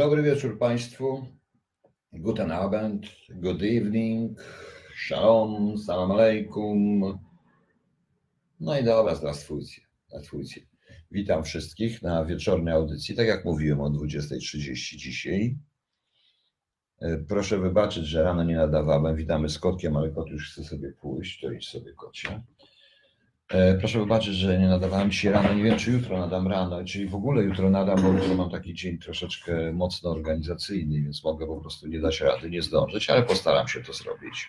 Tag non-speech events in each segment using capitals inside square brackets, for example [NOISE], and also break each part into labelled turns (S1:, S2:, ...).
S1: Dobry wieczór Państwu. Guten Abend, good evening, shalom, salam aleikum. No i dobra, zdrastwujcie, zdrastwujcie. Witam wszystkich na wieczornej audycji, tak jak mówiłem o 20.30 dzisiaj. E, proszę wybaczyć, że rano nie nadawałem. Witamy z kotkiem, ale kot już chce sobie pójść. To idź sobie kocie. E, Proszę wybaczyć, że nie nadawałem dzisiaj rano. Nie wiem, czy jutro nadam rano, czyli w ogóle jutro nadam, bo jutro mam taki dzień troszeczkę mocno organizacyjny, więc mogę po prostu nie dać rady, nie zdążyć, ale postaram się to zrobić.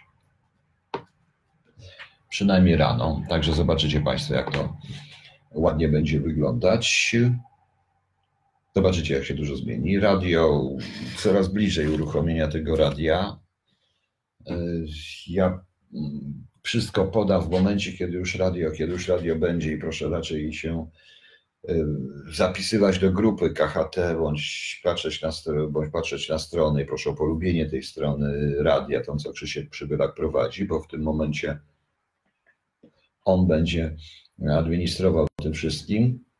S1: Przynajmniej rano. Także zobaczycie Państwo, jak to ładnie będzie wyglądać. Zobaczycie, jak się dużo zmieni. Radio coraz bliżej uruchomienia tego radia. E, Ja mm, wszystko poda w momencie, kiedy już radio, kiedy już radio będzie i proszę raczej się y, zapisywać do grupy KHT bądź patrzeć na, bądź patrzeć na stronę i proszę o polubienie tej strony radia, tą co Krzysiek Przybylak prowadzi, bo w tym momencie on będzie administrował tym wszystkim.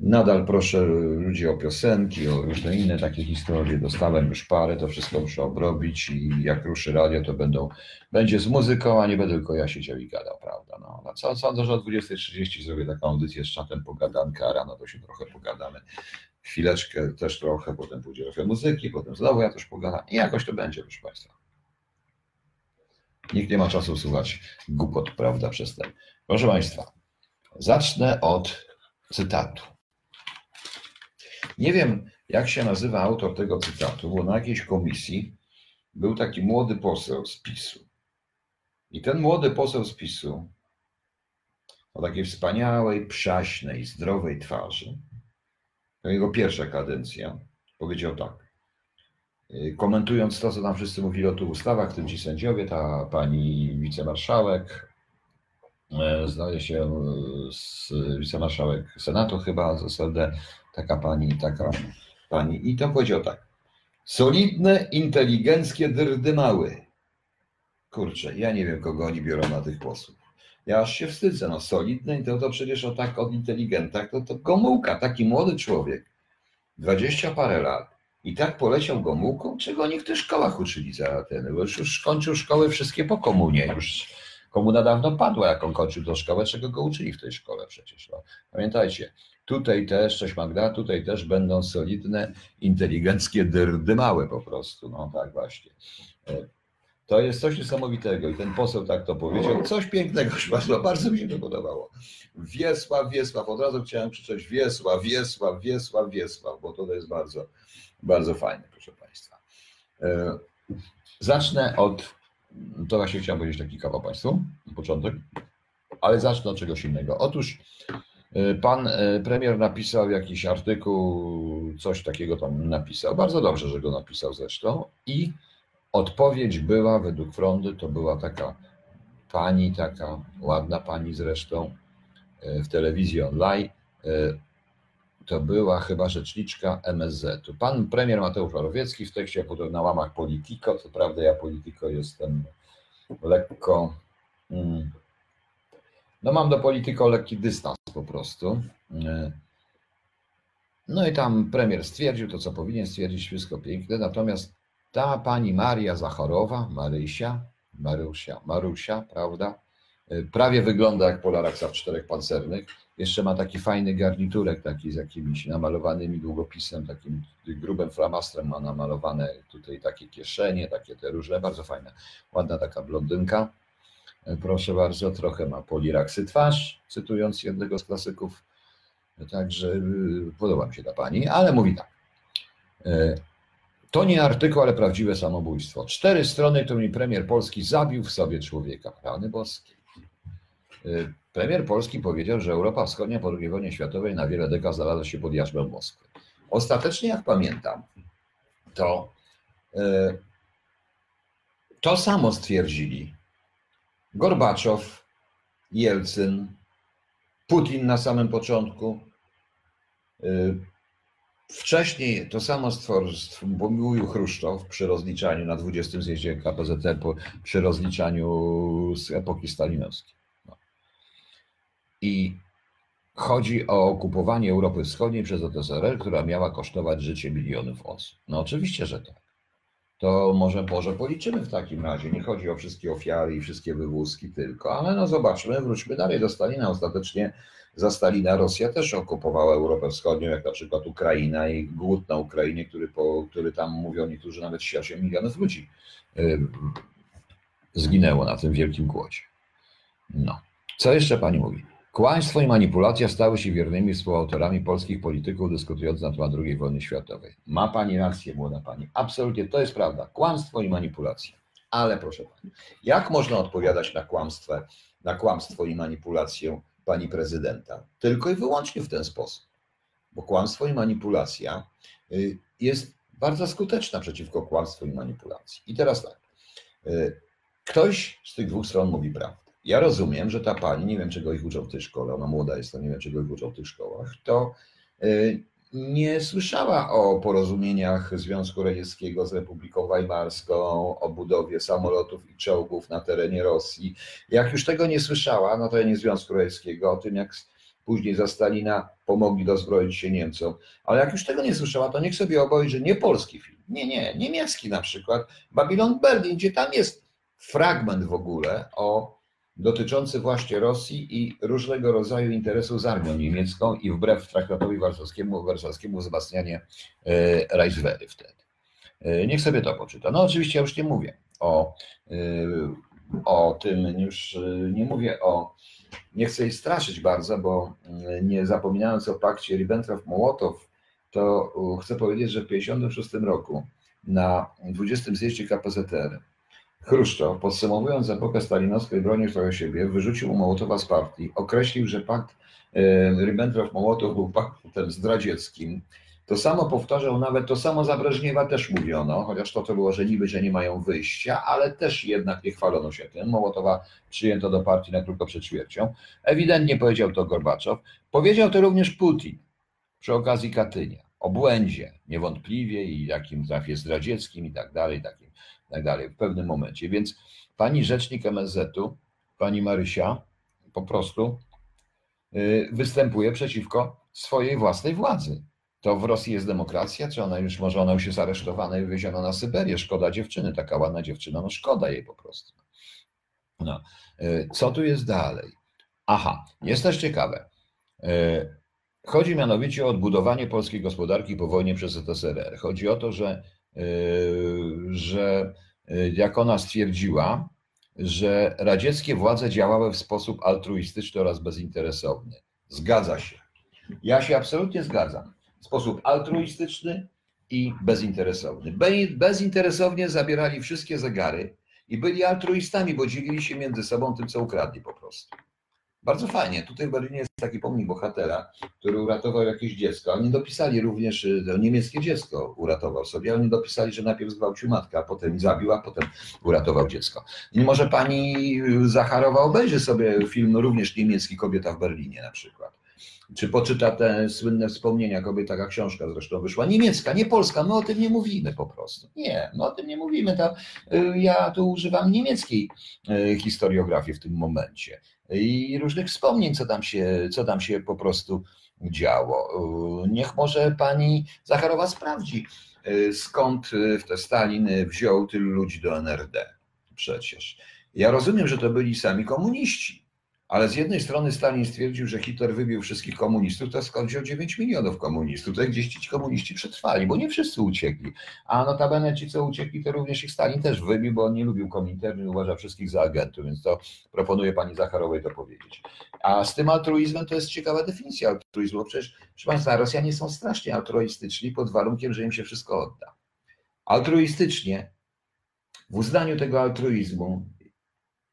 S1: Nadal proszę ludzi o piosenki, o różne inne takie historie. Dostałem już parę, to wszystko muszę obrobić i jak ruszy radio, to będą, będzie z muzyką, a nie będę tylko ja siedział i gadał, prawda? No, no co, sądzę, że o 20.30 zrobię taką audycję z czatem pogadanka, a rano to się trochę pogadamy. Chwileczkę też trochę, potem pójdzie trochę muzyki, potem znowu ja też pogadam i jakoś to będzie, proszę Państwa. Nikt nie ma czasu słuchać głupot, prawda, przez ten. Proszę Państwa, zacznę od cytatu. Nie wiem, jak się nazywa autor tego cytatu, bo na jakiejś komisji był taki młody poseł z PiSu. I ten młody poseł z PiSu o takiej wspaniałej, przaśnej, zdrowej twarzy, to jego pierwsza kadencja, powiedział tak. Komentując to, co tam wszyscy mówili o ustawach, w tym ci sędziowie, ta pani wicemarszałek, e, zdaje się, e, z wicemarszałek Senatu chyba z SLD, taka pani, taka pani. I to powiedział tak. Solidne, inteligenckie dyrdymały. Kurczę, ja nie wiem, kogo oni biorą na tych posłów. Ja aż się wstydzę, no solidny, to, to przecież o tak od inteligentach, to, to Gomułka, taki młody człowiek, dwadzieścia parę lat i tak poleciał Gomułką, czego oni w tych szkołach uczyli za ten, bo już, już kończył szkoły wszystkie po komunie, już komuna dawno padła, jak on kończył tą szkołę, czego go uczyli w tej szkole przecież. No. Pamiętajcie, tutaj też, cześć Magda, tutaj też będą solidne, inteligenckie dyrdymały po prostu, no tak właśnie. E, To jest coś niesamowitego i ten poseł tak to powiedział. Coś pięknego, [LAUGHS] bardzo, bardzo mi się to podobało. Wiesław, Wiesław, od razu chciałem krzyczeć Wiesław, Wiesław, Wiesław, Wiesław, bo to jest bardzo, bardzo fajne, proszę Państwa. E, Zacznę od, to właśnie chciałem powiedzieć taki kawał Państwu, na początek, ale zacznę od czegoś innego. Otóż pan e, premier napisał jakiś artykuł, coś takiego tam napisał, bardzo dobrze, że go napisał zresztą i Odpowiedź była, według Frondy, to była taka pani, taka ładna pani zresztą e, w telewizji online. To była chyba rzeczniczka MSZ-u. Pan premier Mateusz Morawiecki w tekście na łamach Politico, co prawda ja Politico jestem lekko, mm, no mam do Politico lekki dystans po prostu. E, No i tam premier stwierdził to, co powinien stwierdzić, wszystko piękne, natomiast ta pani Maria Zachorowa, Marysia, Marusia, Marusia, prawda? Y, Prawie wygląda jak Polaraksa w czterech pancernych. Jeszcze ma taki fajny garniturek, taki z jakimiś namalowanymi długopisem, takim grubym flamastrem ma namalowane tutaj takie kieszenie, takie te różne, bardzo fajne. Ładna taka blondynka. Y, Proszę bardzo, trochę ma poliraksy twarz, cytując jednego z klasyków. Także y, podoba mi się ta pani, ale mówi tak. To nie artykuł, ale prawdziwe samobójstwo. Cztery strony, którymi premier Polski zabił w sobie człowieka. Rany boskie. Premier Polski powiedział, że Europa Wschodnia po II wojnie światowej na wiele dekad znalazła się pod jarzmem Moskwy. Ostatecznie, jak pamiętam, to to samo stwierdzili Gorbaczow, Jelcyn, Putin na samym początku. Y, Wcześniej to samo pomówił Chruszczow przy rozliczaniu na 20. zjeździe KPZR, po- przy rozliczaniu z epoki stalinowskiej. No. I chodzi o okupowanie Europy Wschodniej przez ZSRR, która miała kosztować życie milionów osób. No oczywiście, że tak. To może, może policzymy w takim razie. Nie chodzi o wszystkie ofiary i wszystkie wywózki tylko, ale no zobaczmy, wróćmy dalej do Stalina. Ostatecznie za Stalina Rosja też okupowała Europę Wschodnią, jak na przykład Ukraina i głód na Ukrainie, który, po, który tam mówią niektórzy nawet 8 milionów ludzi zginęło na tym wielkim głodzie. No. Co jeszcze pani mówi? Kłamstwo i manipulacja stały się wiernymi współautorami polskich polityków dyskutując na temat II wojny światowej. Ma pani rację, młoda pani. Absolutnie, to jest prawda. Kłamstwo i manipulacja. Ale proszę pani, jak można odpowiadać na kłamstwo, na kłamstwo i manipulację pani prezydenta? Tylko i wyłącznie w ten sposób. Bo kłamstwo i manipulacja y, jest bardzo skuteczna przeciwko kłamstwu i manipulacji. I teraz tak. y, Ktoś z tych dwóch stron mówi prawdę. Ja rozumiem, że ta pani, nie wiem czego ich uczą w tej szkole, ona młoda jest, to nie wiem czego ich uczą w tych szkołach, to y, nie słyszała o porozumieniach Związku Radzieckiego z Republiką Weimarską, o budowie samolotów i czołgów na terenie Rosji. Jak już tego nie słyszała na terenie Związku Radzieckiego, o tym jak później za Stalina pomogli dozbroić się Niemcom, ale jak już tego nie słyszała, to niech sobie obejrzy nie polski film, nie, nie, niemiecki na przykład, Babylon Berlin, gdzie tam jest fragment w ogóle o dotyczący właśnie Rosji i różnego rodzaju interesów z armią niemiecką i wbrew traktatowi warszawskiemu, warszawskiemu wzmacnianie e, Reichswehry wtedy. E, Niech sobie to poczyta. No oczywiście ja już nie mówię o, e, o tym, już nie mówię o, nie chcę jej straszyć bardzo, bo nie zapominając o pakcie Ribbentrop-Mołotow, to chcę powiedzieć, że w 1956 roku na 20. zjeździe KPZR Chruszczow, podsumowując epokę stalinowską i broniąc trochę siebie, wyrzucił Mołotowa z partii, określił, że pakt e, Ribbentrop-Mołotow był paktem zdradzieckim. To samo powtarzał, nawet to samo za Breżniewa też mówiono, chociaż to, to było, że niby, że nie mają wyjścia, ale też jednak nie chwalono się tym. Mołotowa przyjęto do partii na krótko przed śmiercią. Ewidentnie powiedział to Gorbaczow. Powiedział to również Putin przy okazji Katynia. O błędzie, niewątpliwie i jakim trafie zdradzieckim i tak dalej, takim tak dalej, w pewnym momencie. Więc pani rzecznik MSZ-u, pani Marysia, po prostu y, występuje przeciwko swojej własnej władzy. To w Rosji jest demokracja, czy ona już może ona już jest aresztowana i wywieziona na Syberię? Szkoda dziewczyny, taka ładna dziewczyna, no szkoda jej po prostu. No. Y, Co tu jest dalej? Aha, jest też ciekawe. Y, Chodzi mianowicie o odbudowanie polskiej gospodarki po wojnie przez ZSRR. Chodzi o to, że że y, jak ona stwierdziła, że radzieckie władze działały w sposób altruistyczny oraz bezinteresowny. Zgadza się. Ja się absolutnie zgadzam. W sposób altruistyczny i bezinteresowny. Be- Bezinteresownie zabierali wszystkie zegary i byli altruistami, bo dzielili się między sobą tym, co ukradli po prostu. Bardzo fajnie. Tutaj w Berlinie jest taki pomnik bohatera, który uratował jakieś dziecko. Oni dopisali również, y, to niemieckie dziecko uratował sobie. Oni dopisali, że najpierw zgwałcił matkę, a potem zabił, a potem uratował dziecko. I może pani y, Zacharowa obejrzy sobie film również niemiecki Kobieta w Berlinie na przykład. Czy poczyta te słynne wspomnienia, kobieta, taka książka zresztą wyszła, niemiecka, nie polska, my o tym nie mówimy po prostu. Nie, my o tym nie mówimy. To, y, ja tu używam niemieckiej historiografii w tym momencie i różnych wspomnień, co tam się, co tam się po prostu działo. Niech może pani Zacharowa sprawdzi, y, skąd y, Stalin wziął tylu ludzi do NRD przecież. Ja rozumiem, że to byli sami komuniści, ale z jednej strony Stalin stwierdził, że Hitler wybił wszystkich komunistów, to skąd wziął 9 milionów komunistów? To gdzieś ci komuniści przetrwali, bo nie wszyscy uciekli. A notabene ci, co uciekli, to również ich Stalin też wybił, bo on nie lubił Kominternu i uważa wszystkich za agentów, więc to proponuję pani Zacharowej to powiedzieć. A z tym altruizmem to jest ciekawa definicja altruizmu. Przecież, proszę Państwa, Rosjanie są strasznie altruistyczni pod warunkiem, że im się wszystko odda. Altruistycznie, w uznaniu tego altruizmu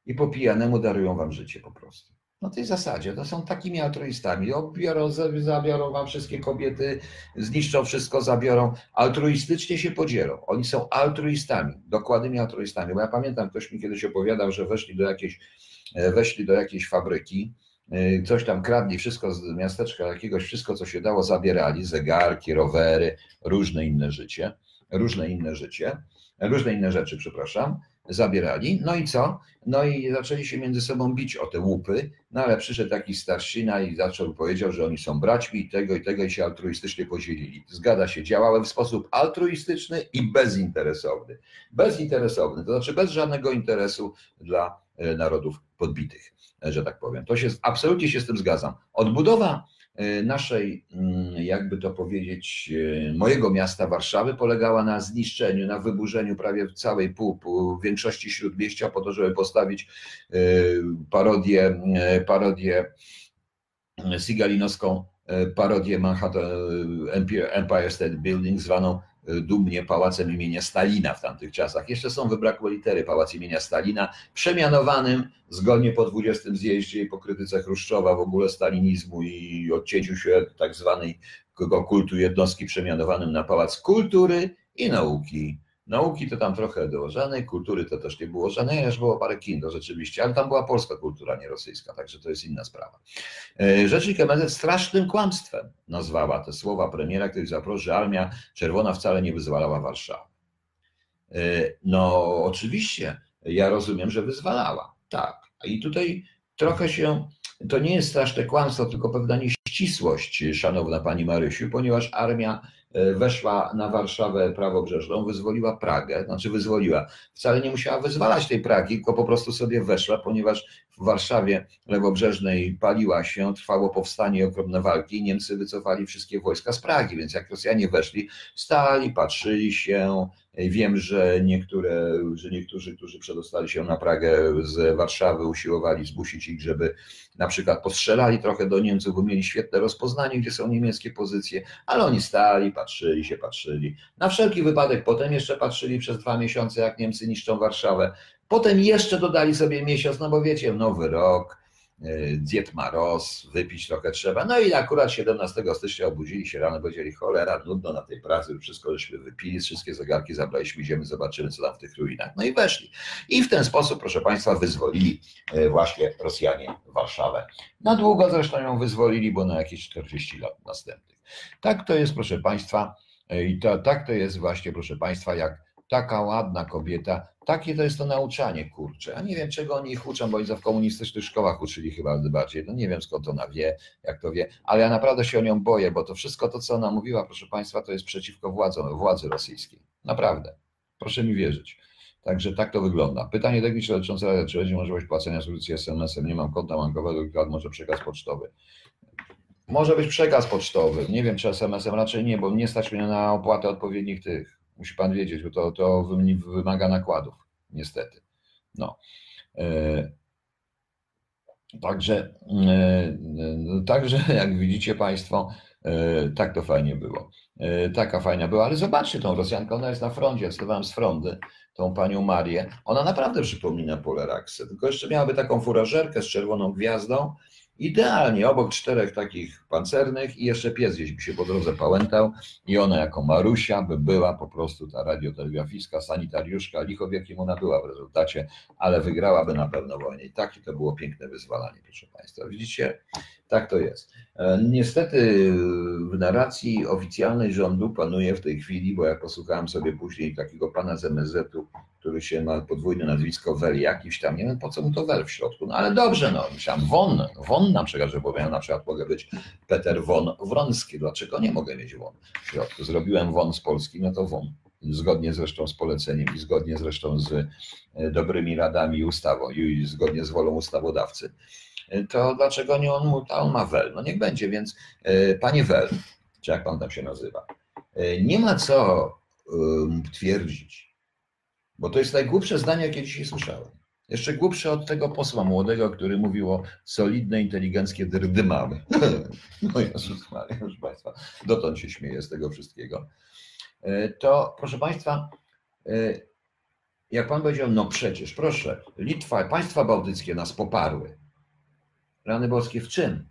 S1: i po pijanemu darują wam życie po prostu. Na tej zasadzie, to są takimi altruistami. Obiorą, zabiorą wam wszystkie kobiety, zniszczą wszystko, zabiorą. Altruistycznie się podzielą. Oni są altruistami, dokładnymi altruistami. Bo ja pamiętam, ktoś mi kiedyś opowiadał, że weszli do jakiejś, e, weszli do jakiejś fabryki, e, coś tam kradli, wszystko z miasteczka jakiegoś, wszystko co się dało zabierali, zegarki, rowery, różne inne życie, różne inne życie, różne inne rzeczy, przepraszam zabierali. No i co? No i zaczęli się między sobą bić o te łupy, no ale przyszedł taki starszyna i zaczął, powiedział, że oni są braćmi i tego i tego i się altruistycznie podzielili. Zgada się, działałem w sposób altruistyczny i bezinteresowny. Bezinteresowny, to znaczy bez żadnego interesu dla e, narodów podbitych, e, że tak powiem. To się, absolutnie się z tym zgadzam. Odbudowa naszej, mm, jakby to powiedzieć, e, mojego miasta Warszawy polegała na zniszczeniu, na wyburzeniu prawie całej pół, pół większości śródmieścia po to, żeby postawić e, parodię, parodię sigalinowską, parodię Manhattan Empire State Building zwaną dumnie pałacem imienia Stalina w tamtych czasach. Jeszcze są, wybrakło litery pałac imienia Stalina, przemianowanym zgodnie po 20 zjeździe i po krytyce Chruszczowa w ogóle stalinizmu i odcięciu się tak zwanej kultu jednostki przemianowanym na pałac kultury i nauki Nauki to tam trochę było żadnej, kultury to też nie było żadnej, aż było parę kin, to rzeczywiście, ale tam była polska kultura, nie rosyjska, także to jest inna sprawa. E, rzecznik MSZ strasznym kłamstwem nazwała te słowa premiera, który zaprosił, że Armia Czerwona wcale nie wyzwalała Warszawy. E, no oczywiście, ja rozumiem, że wyzwalała, tak. I tutaj trochę się, to nie jest straszne kłamstwo, tylko pewna nieścisłość, szanowna pani Marysiu, ponieważ armia weszła na Warszawę prawobrzeżną, wyzwoliła Pragę, znaczy wyzwoliła. Wcale nie musiała wyzwalać tej Pragi, tylko po prostu sobie weszła, ponieważ w Warszawie lewobrzeżnej paliła się, trwało powstanie i okropne walki, Niemcy wycofali wszystkie wojska z Pragi, więc jak Rosjanie weszli, stali, patrzyli się, Wiem, że, niektóre, że niektórzy, którzy przedostali się na Pragę z Warszawy, usiłowali zmusić ich, żeby na przykład postrzelali trochę do Niemców, bo mieli świetne rozpoznanie, gdzie są niemieckie pozycje, ale oni stali, patrzyli się, patrzyli. Na wszelki wypadek potem jeszcze patrzyli przez dwa miesiące, jak Niemcy niszczą Warszawę. Potem jeszcze dodali sobie miesiąc, no bo wiecie, nowy rok, diet ma roz, wypić trochę trzeba. No i akurat 17 stycznia obudzili się rano, powiedzieli cholera, nudno na tej pracy, wszystko żeśmy wypili, wszystkie zegarki zabraliśmy, idziemy, zobaczymy co tam w tych ruinach. No i weszli. I w ten sposób, proszę Państwa, wyzwolili e, właśnie Rosjanie Warszawę. Na długo zresztą ją wyzwolili, bo na jakieś 40 lat następnych. Tak to jest, proszę Państwa, e, i to, tak to jest właśnie, proszę Państwa, jak taka ładna kobieta, takie to jest to nauczanie, kurcze. A nie wiem, czego oni ich uczą, bo oni w komunistycznych szkołach uczyli chyba bardziej. No nie wiem, skąd ona wie, jak to wie, ale ja naprawdę się o nią boję, bo to wszystko to, co ona mówiła, proszę Państwa, to jest przeciwko władzom, władzy rosyjskiej. Naprawdę. Proszę mi wierzyć. Także tak to wygląda. Pytanie techniczne dotyczące, czy będzie możliwość płacenia subskrypcji SMS-em. Nie mam konta bankowego, może przekaz pocztowy. Może być przekaz pocztowy. Nie wiem, czy SMS-em raczej nie, bo nie stać mnie na opłatę odpowiednich tych Musi pan wiedzieć, bo to, to wymaga nakładów, niestety. No. E, także, e, no, także, [LAUGHS] jak widzicie Państwo, e, tak to fajnie było. Taka fajna była, ale zobaczcie tą Rosjankę, ona jest na froncie, odstawałem z fronty, tą panią Marię. Ona naprawdę przypomina Poleraksę, tylko jeszcze miałaby taką furażerkę z czerwoną gwiazdą, Idealnie, obok czterech takich pancernych i jeszcze pies gdzieś by się po drodze pałętał i ona jako Marusia by była po prostu ta radiotelegrafistka, sanitariuszka, licho w jakim ona była w rezultacie, ale wygrałaby na pewno wojnę. I takie to było piękne wyzwalanie, proszę Państwa. Widzicie, tak to jest. E, niestety w narracji oficjalnej rządu panuje w tej chwili, bo ja posłuchałem sobie później takiego pana z MSZ-u, który się ma podwójne nazwisko Wel jakiś tam, nie wiem po co mu to Wel w środku, no ale dobrze, no myślałem Won, Won na przykład, że powiem, na przykład mogę być Peter Won Wronski, dlaczego nie mogę mieć Won w środku? Zrobiłem Won z Polski, no to Won, zgodnie zresztą z poleceniem i zgodnie zresztą z e, dobrymi radami ustawą i zgodnie z wolą ustawodawcy to dlaczego nie on, mu, on ma Wel? No niech będzie, więc e, panie Wel, czy jak pan tam się nazywa, e, nie ma co twierdzić, bo to jest najgłupsze zdanie, jakie dzisiaj słyszałem. Jeszcze głupsze od tego posła młodego, który mówił o solidne, inteligenckie drdymały. [LAUGHS] No Jezus Maria, proszę Państwa, dotąd się śmieję z tego wszystkiego. E, to, proszę Państwa, jak Pan powiedział, no przecież, proszę, Litwa, państwa bałtyckie nas poparły. Rany boskie w czym?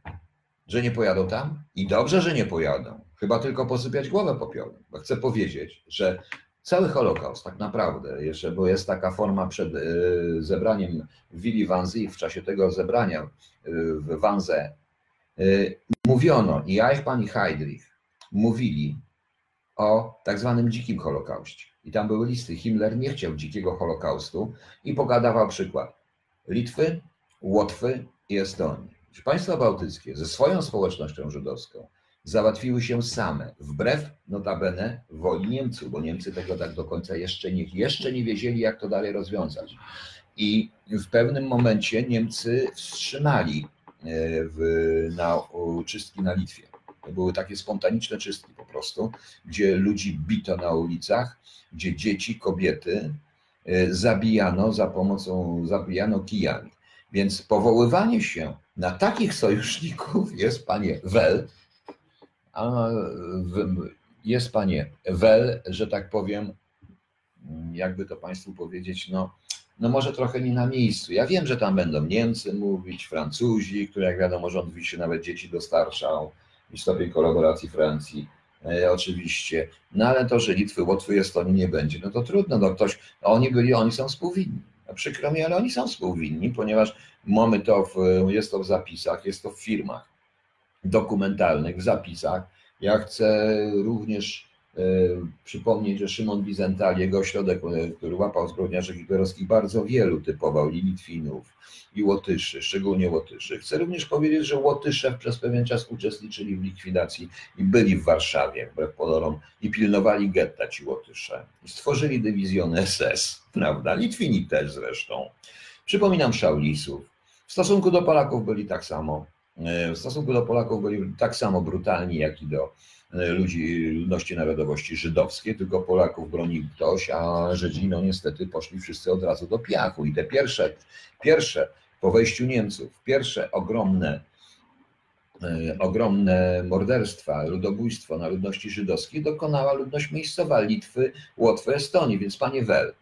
S1: Że nie pojadą tam? I dobrze, że nie pojadą. Chyba tylko posypiać głowę popiołem. Bo chcę powiedzieć, że cały Holokaust tak naprawdę, jeszcze, bo jest taka forma przed y, zebraniem w Willi Wanzy, w czasie tego zebrania y, w Wanze, y, mówiono, i Eichmann i Heydrich mówili o tak zwanym dzikim Holokauście. I tam były listy. Himmler nie chciał dzikiego Holokaustu i pogadawał przykład Litwy, Łotwy i Estonii. Że państwa bałtyckie ze swoją społecznością żydowską załatwiły się same, wbrew notabene woli Niemców, bo Niemcy tego tak do końca jeszcze nie, jeszcze nie wiedzieli, jak to dalej rozwiązać. I w pewnym momencie Niemcy wstrzymali e, w, na czystki na Litwie. To były takie spontaniczne czystki po prostu, gdzie ludzi bito na ulicach, gdzie dzieci, kobiety e, zabijano za pomocą, zabijano kijami. Więc powoływanie się na takich sojuszników [LAUGHS] jest, panie Wel, jest panie Wel, że tak powiem, jakby to państwu powiedzieć, no, no może trochę nie na miejscu. Ja wiem, że tam będą Niemcy mówić, Francuzi, które jak wiadomo rząd się nawet dzieci dostarczał i stopień kolaboracji Francji. E, oczywiście, no ale to, że Litwy, Łotwy, Estonii nie będzie, no to trudno, no ktoś, oni byli, oni są współwinni. Przykro mi, ale oni są współwinni, ponieważ mamy to, w, jest to w zapisach, jest to w firmach dokumentalnych, w zapisach. Ja chcę również przypomnieć, że Szymon Wizental, jego ośrodek, e, który łapał zbrodniarzy hitlerowskich, bardzo wielu typował i Litwinów, i Łotyszy, szczególnie Łotyszy. Chcę również powiedzieć, że Łotysze przez pewien czas uczestniczyli w likwidacji i byli w Warszawie, wbrew pozorom, i pilnowali getta ci Łotysze. Stworzyli dywizjon SS, prawda? Litwini też zresztą. Przypominam Szaulisów. W stosunku do Polaków byli tak samo w stosunku do Polaków byli tak samo brutalni, jak i do e, ludzi ludności narodowości żydowskiej, tylko Polaków bronił ktoś, a Żydzi no niestety poszli wszyscy od razu do piachu. I te pierwsze, pierwsze po wejściu Niemców, pierwsze ogromne, e, ogromne morderstwa, ludobójstwo na ludności żydowskiej dokonała ludność miejscowa Litwy, Łotwy, Estonii, więc panie Wel,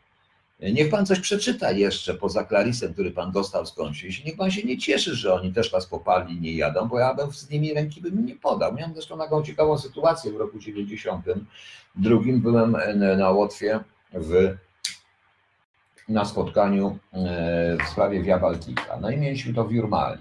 S1: Niech pan coś przeczyta jeszcze poza Klarisem, który pan dostał skądś. Niech pan się nie cieszy, że oni też nas popali nie jadą, bo ja bym z nimi ręki bym nie podał. Miałem zresztą taką ciekawą sytuację w roku 92. Byłem na Łotwie w, na spotkaniu e, w sprawie Via Baltica. No i mieliśmy to w Jurmali.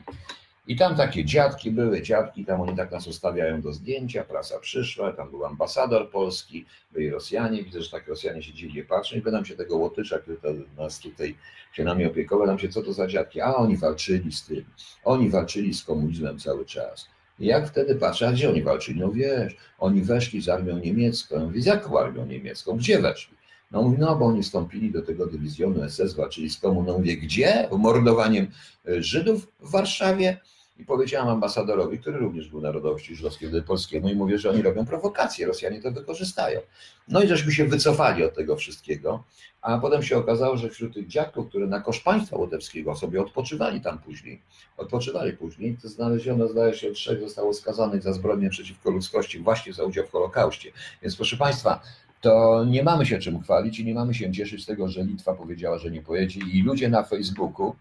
S1: I tam takie dziadki były, dziadki, tam oni tak nas ustawiają do zdjęcia, prasa przyszła, tam był ambasador polski, byli Rosjanie, widzę, że tak Rosjanie się dziwnie patrzą i pytam się tego Łotysza, który to nas tutaj się nami opiekował, tam się, co to za dziadki? A oni walczyli z tym, oni walczyli z komunizmem cały czas. I jak wtedy patrzę, a gdzie oni walczyli? No wiesz, oni weszli z armią niemiecką. Ja mówię, z jaką armią niemiecką? Gdzie weszli? No mówi, no bo oni wstąpili do tego dywizjonu SS, walczyli z komuną. Mówię, gdzie? Mordowaniem Żydów w Warszawie? I powiedziałam ambasadorowi, który również był narodowości żydowskiej, wtedy polskiemu, i mówię, że oni robią prowokacje, Rosjanie to wykorzystają. No i żeśmy się wycofali od tego wszystkiego, a potem się okazało, że wśród tych dziadków, które na koszt państwa łotewskiego sobie odpoczywali tam później, odpoczywali później, to znaleziono, zdaje się, trzech zostało skazanych za zbrodnię przeciwko ludzkości właśnie za udział w Holokauście. Więc proszę Państwa, to nie mamy się czym chwalić i nie mamy się cieszyć z tego, że Litwa powiedziała, że nie pojedzie i ludzie na Facebooku,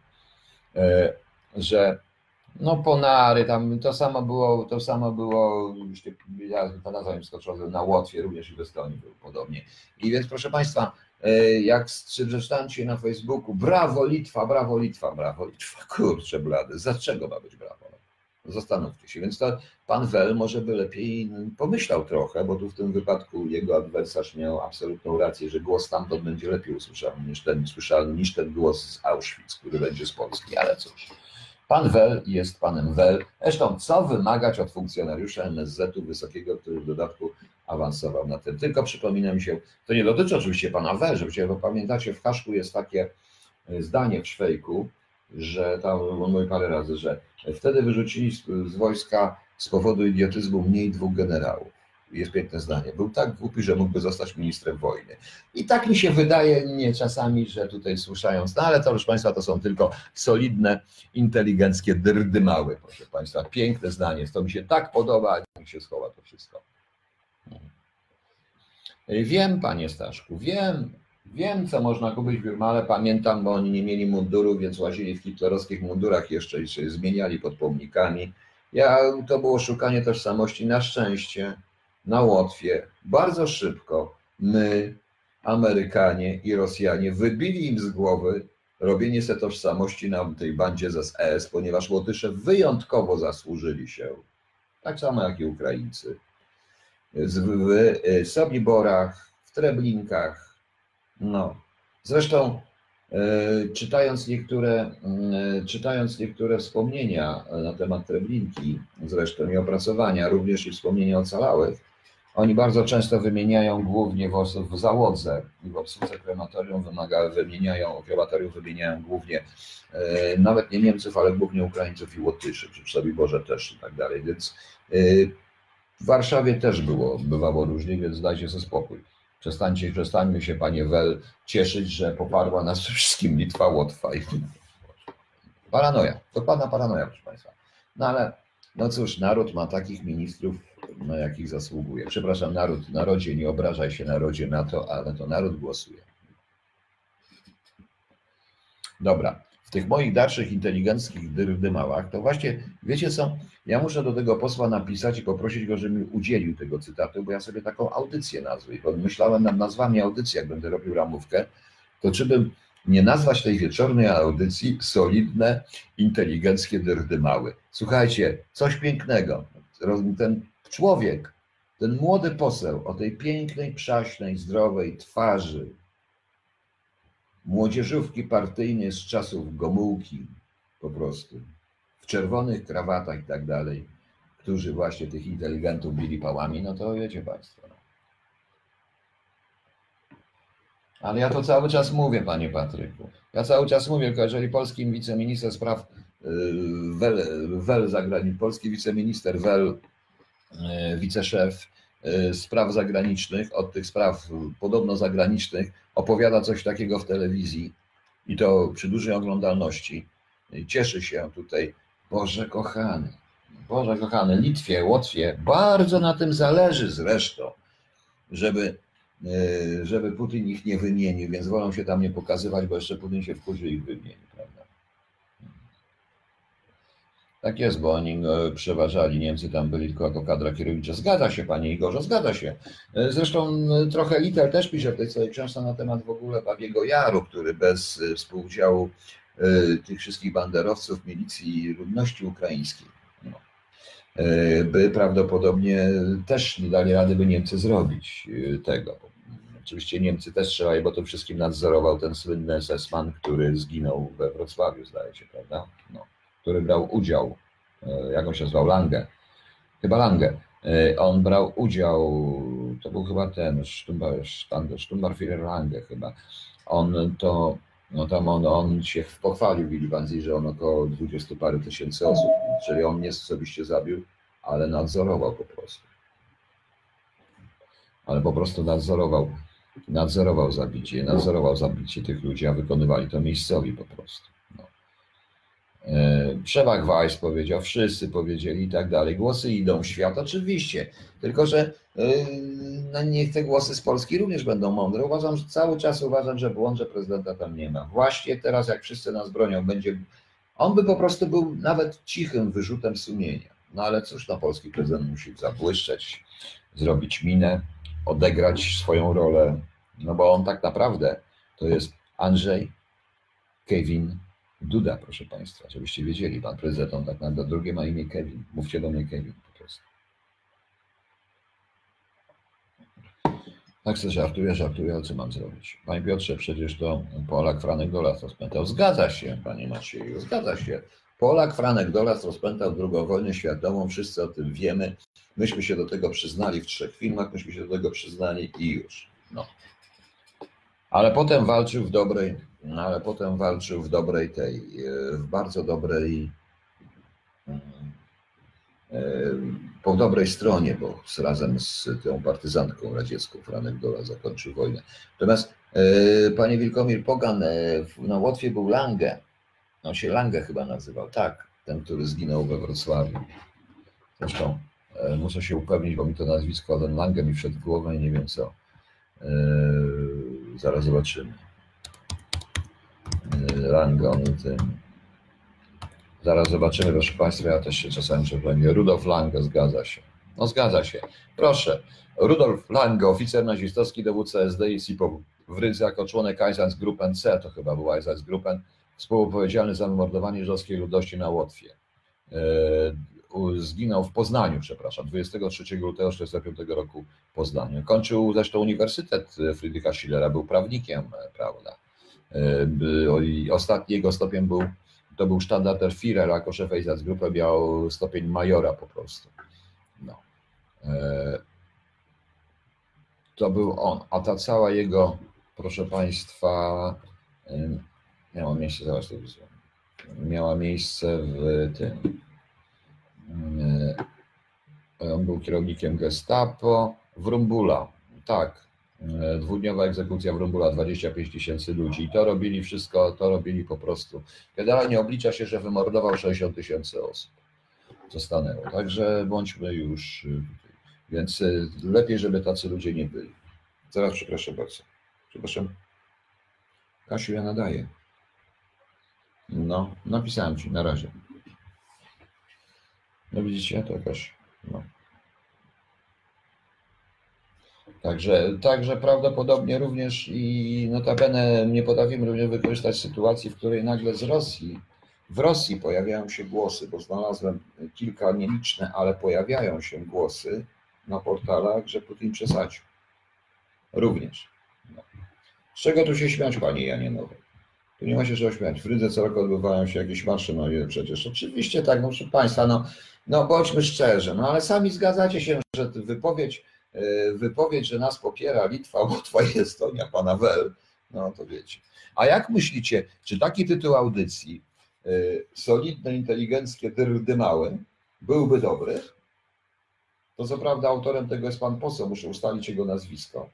S1: e, że no ponary, tam to samo było, to samo było, ja to nazwałem skoczowym na Łotwie, również i w Estonii był podobnie. I więc proszę Państwa, e, jak przeczytałem się na Facebooku, brawo Litwa, brawo Litwa, brawo Litwa, kurczę blady, dlaczego ma być brawo? Zastanówcie się, więc to pan Wel może by lepiej pomyślał trochę, bo tu w tym wypadku jego adwersarz miał absolutną rację, że głos stamtąd będzie lepiej usłyszalny niż ten, słyszalny niż ten głos z Auschwitz, który będzie z Polski, ale cóż. Pan Wel jest panem Wel. Zresztą, co wymagać od funkcjonariusza NSZ-u wysokiego, który w dodatku awansował na tym. Tylko przypomina mi się, to nie dotyczy oczywiście pana Wel, żebyście bo pamiętacie, w Haszku jest takie zdanie w Szwejku, że tam mówi parę razy, że wtedy wyrzucili z, z wojska z powodu idiotyzmu mniej dwóch generałów. Jest piękne zdanie. Był tak głupi, że mógłby zostać ministrem wojny. I tak mi się wydaje nie czasami, że tutaj słyszając, no ale to proszę Państwa, to są tylko solidne, inteligenckie drdymały, proszę Państwa. Piękne zdanie. To mi się tak podoba, jak mi się schowa to wszystko. Wiem, Panie Staszku, wiem, Wiem, co można kupić w Jurmale, pamiętam, bo oni nie mieli mundurów, więc łazili w hitlerowskich mundurach jeszcze i się zmieniali pod pomnikami. Ja, to było szukanie tożsamości. Na szczęście, na Łotwie, bardzo szybko my, Amerykanie i Rosjanie, wybili im z głowy robienie se tożsamości na tej bandzie z SS, ponieważ Łotysze wyjątkowo zasłużyli się, tak samo jak i Ukraińcy, w, w Sobiborach, w Treblinkach. No. Zresztą e, czytając niektóre, e, czytając niektóre wspomnienia na temat Treblinki, zresztą i opracowania, również i wspomnienia ocalałych, oni bardzo często wymieniają głównie w, w załodze i w obsłudze krematorium wymaga, wymieniają, krematorium wymieniają głównie e, nawet nie Niemców, ale głównie Ukraińców i Łotyszy, czy w Sobiborze też i tak dalej, więc e, w Warszawie też było, bywało różnie, więc dajcie sobie spokój. Przestańcie, przestańmy się, panie Wel, cieszyć, że poparła nas [LAUGHS] wszystkim Litwa, Łotwa i paranoja, dokładna paranoja, proszę państwa. No ale, no cóż, naród ma takich ministrów, na jakich zasługuje. Przepraszam, naród, narodzie, nie obrażaj się narodzie na to, ale to naród głosuje. Dobra, w tych moich dalszych inteligenckich dymałach, to właśnie, wiecie co, ja muszę do tego posła napisać i poprosić go, żeby mi udzielił tego cytatu, bo ja sobie taką audycję nazwę i myślałem nad nazwami audycji, jak będę robił ramówkę, to czy bym nie nazwać tej wieczornej audycji solidne, inteligenckie dyrdymały. Słuchajcie, coś pięknego. Ten człowiek, ten młody poseł o tej pięknej, przaśnej, zdrowej twarzy, młodzieżówki partyjnej z czasów Gomułki, po prostu, w czerwonych krawatach i tak dalej, którzy właśnie tych inteligentów bili pałami, no to wiecie Państwo. No. Ale ja to cały czas mówię, panie Patryku. Ja cały czas mówię, tylko jeżeli polski wiceminister spraw Wel, Wel zagranicznych, polski wiceminister Wel, wiceszef spraw zagranicznych, od tych spraw podobno zagranicznych, opowiada coś takiego w telewizji i to przy dużej oglądalności. Cieszy się tutaj, Boże kochany, Boże kochany, Litwie, Łotwie, bardzo na tym zależy zresztą, żeby żeby Putin ich nie wymienił, więc wolą się tam nie pokazywać, bo jeszcze Putin się wkurzy i wymieni, prawda? Tak jest, bo oni przeważali, Niemcy tam byli tylko jako kadra kierownicza. Zgadza się, panie Igorze, zgadza się. Zresztą trochę Litter też pisze w tej swojej książce na temat w ogóle Babiego Jaru, który bez współudziału tych wszystkich banderowców, milicji i ludności ukraińskiej, no, by prawdopodobnie też nie dali rady, by Niemcy zrobić tego. Oczywiście Niemcy też strzelali, bo to wszystkim nadzorował ten słynny SS-man, który zginął we Wrocławiu, zdaje się, prawda? No, który brał udział, jak on się nazywał, Lange, chyba Lange. On brał udział, to był chyba ten Stumbarführer Lange chyba. On to, no tam on, on się pochwalił Willy Banzi, że on około 20 parę tysięcy osób, czyli on nie osobiście zabił, ale nadzorował po prostu. Ale po prostu nadzorował nadzorował zabicie, nadzorował zabicie tych ludzi, a wykonywali to miejscowi po prostu. No. Przewag Weiss powiedział, wszyscy powiedzieli i tak dalej. Głosy idą w świat, oczywiście, tylko że no niech te głosy z Polski również będą mądre. Uważam, że cały czas uważam, że błąd, że prezydenta tam nie ma. Właśnie teraz, jak wszyscy nas bronią, będzie. On by po prostu był nawet cichym wyrzutem sumienia. No ale cóż, no polski prezydent musi zabłyszczeć, zrobić minę, odegrać swoją rolę, no bo on tak naprawdę to jest Andrzej Kevin Duda, proszę Państwa, żebyście wiedzieli, pan prezydent, on tak naprawdę drugie ma imię Kevin, mówcie do mnie Kevin po prostu. Tak sobie żartuję, żartuję, ale co mam zrobić? Panie Piotrze, przecież to Polak Franek Dolas rozpętał. Zgadza się, panie Macieju, zgadza się. Polak Franek Dolas rozpętał drugą wojnę światową, wszyscy o tym wiemy. Myśmy się do tego przyznali w trzech filmach, myśmy się do tego przyznali i już. No. Ale potem walczył w dobrej, ale potem walczył w dobrej tej, w bardzo dobrej, po dobrej stronie, bo razem z tą partyzantką radziecką Franek Dola zakończył wojnę. Natomiast panie Wilkomir Pogan, na Łotwie był Lange, on się Lange chyba nazywał, tak, ten, który zginął we Wrocławiu. Zresztą muszę się upewnić, bo mi to nazwisko, ten Lange mi przed głową i nie wiem co Zaraz zobaczymy. Langon, ten. Zaraz zobaczymy, proszę Państwa, ja też się czasami przepraszam. Rudolf Lange, zgadza się. No zgadza się. Proszę. Rudolf Lange, oficer nazistowski, dowódca SD i SIPO w Rydze jako członek Einsatzgruppen C, to chyba był Einsatzgruppen, współodpowiedzialny za zamordowanie żydowskiej ludności na Łotwie. U- Zginął w Poznaniu, przepraszam, 23 lutego 1945 roku w Poznaniu. Kończył zresztą Uniwersytet Friedricha Schillera, był prawnikiem, e, prawda. Ostatni jego stopień był, to był Standartenführer, jako szef Einsatzgruppe miał stopień majora po prostu. No. E, To był on, a ta cała jego, proszę Państwa, em, miała miejsce, zaraz miała miejsce w tym, e, on był kierownikiem gestapo, w Rumbula, tak, e, dwudniowa egzekucja w Rumbula, 25 tysięcy ludzi i to robili wszystko, to robili po prostu. Generalnie oblicza się, że wymordował 60 tysięcy osób, co stanęło, także bądźmy już y. Więc y, lepiej, żeby tacy ludzie nie byli. Zaraz, przepraszam bardzo. Przepraszam. Kasiu, ja nadaję. No, napisałem ci, na razie. No widzicie, to jakaś, no. Także, także prawdopodobnie również i notabene nie potrafimy również wykorzystać sytuacji, w której nagle z Rosji, w Rosji pojawiają się głosy, bo znalazłem kilka nieliczne, ale pojawiają się głosy na portalach, że Putin przesadził. Również. No. Z czego tu się śmiać, panie Janie Nowej? Tu nie ma się czego śmiać. W Rydze co roku odbywają się jakieś marsze, no i przecież oczywiście tak, no proszę Państwa, no, no bądźmy szczerzy, no ale sami zgadzacie się, że wypowiedź, wypowiedź, że nas popiera Litwa, Łotwa [LAUGHS] i Estonia, pana Wel, no to wiecie. A jak myślicie, czy taki tytuł audycji, yy, solidne, inteligenckie dyrdy małe, byłby dobry? To co prawda autorem tego jest pan poseł, muszę ustalić jego nazwisko.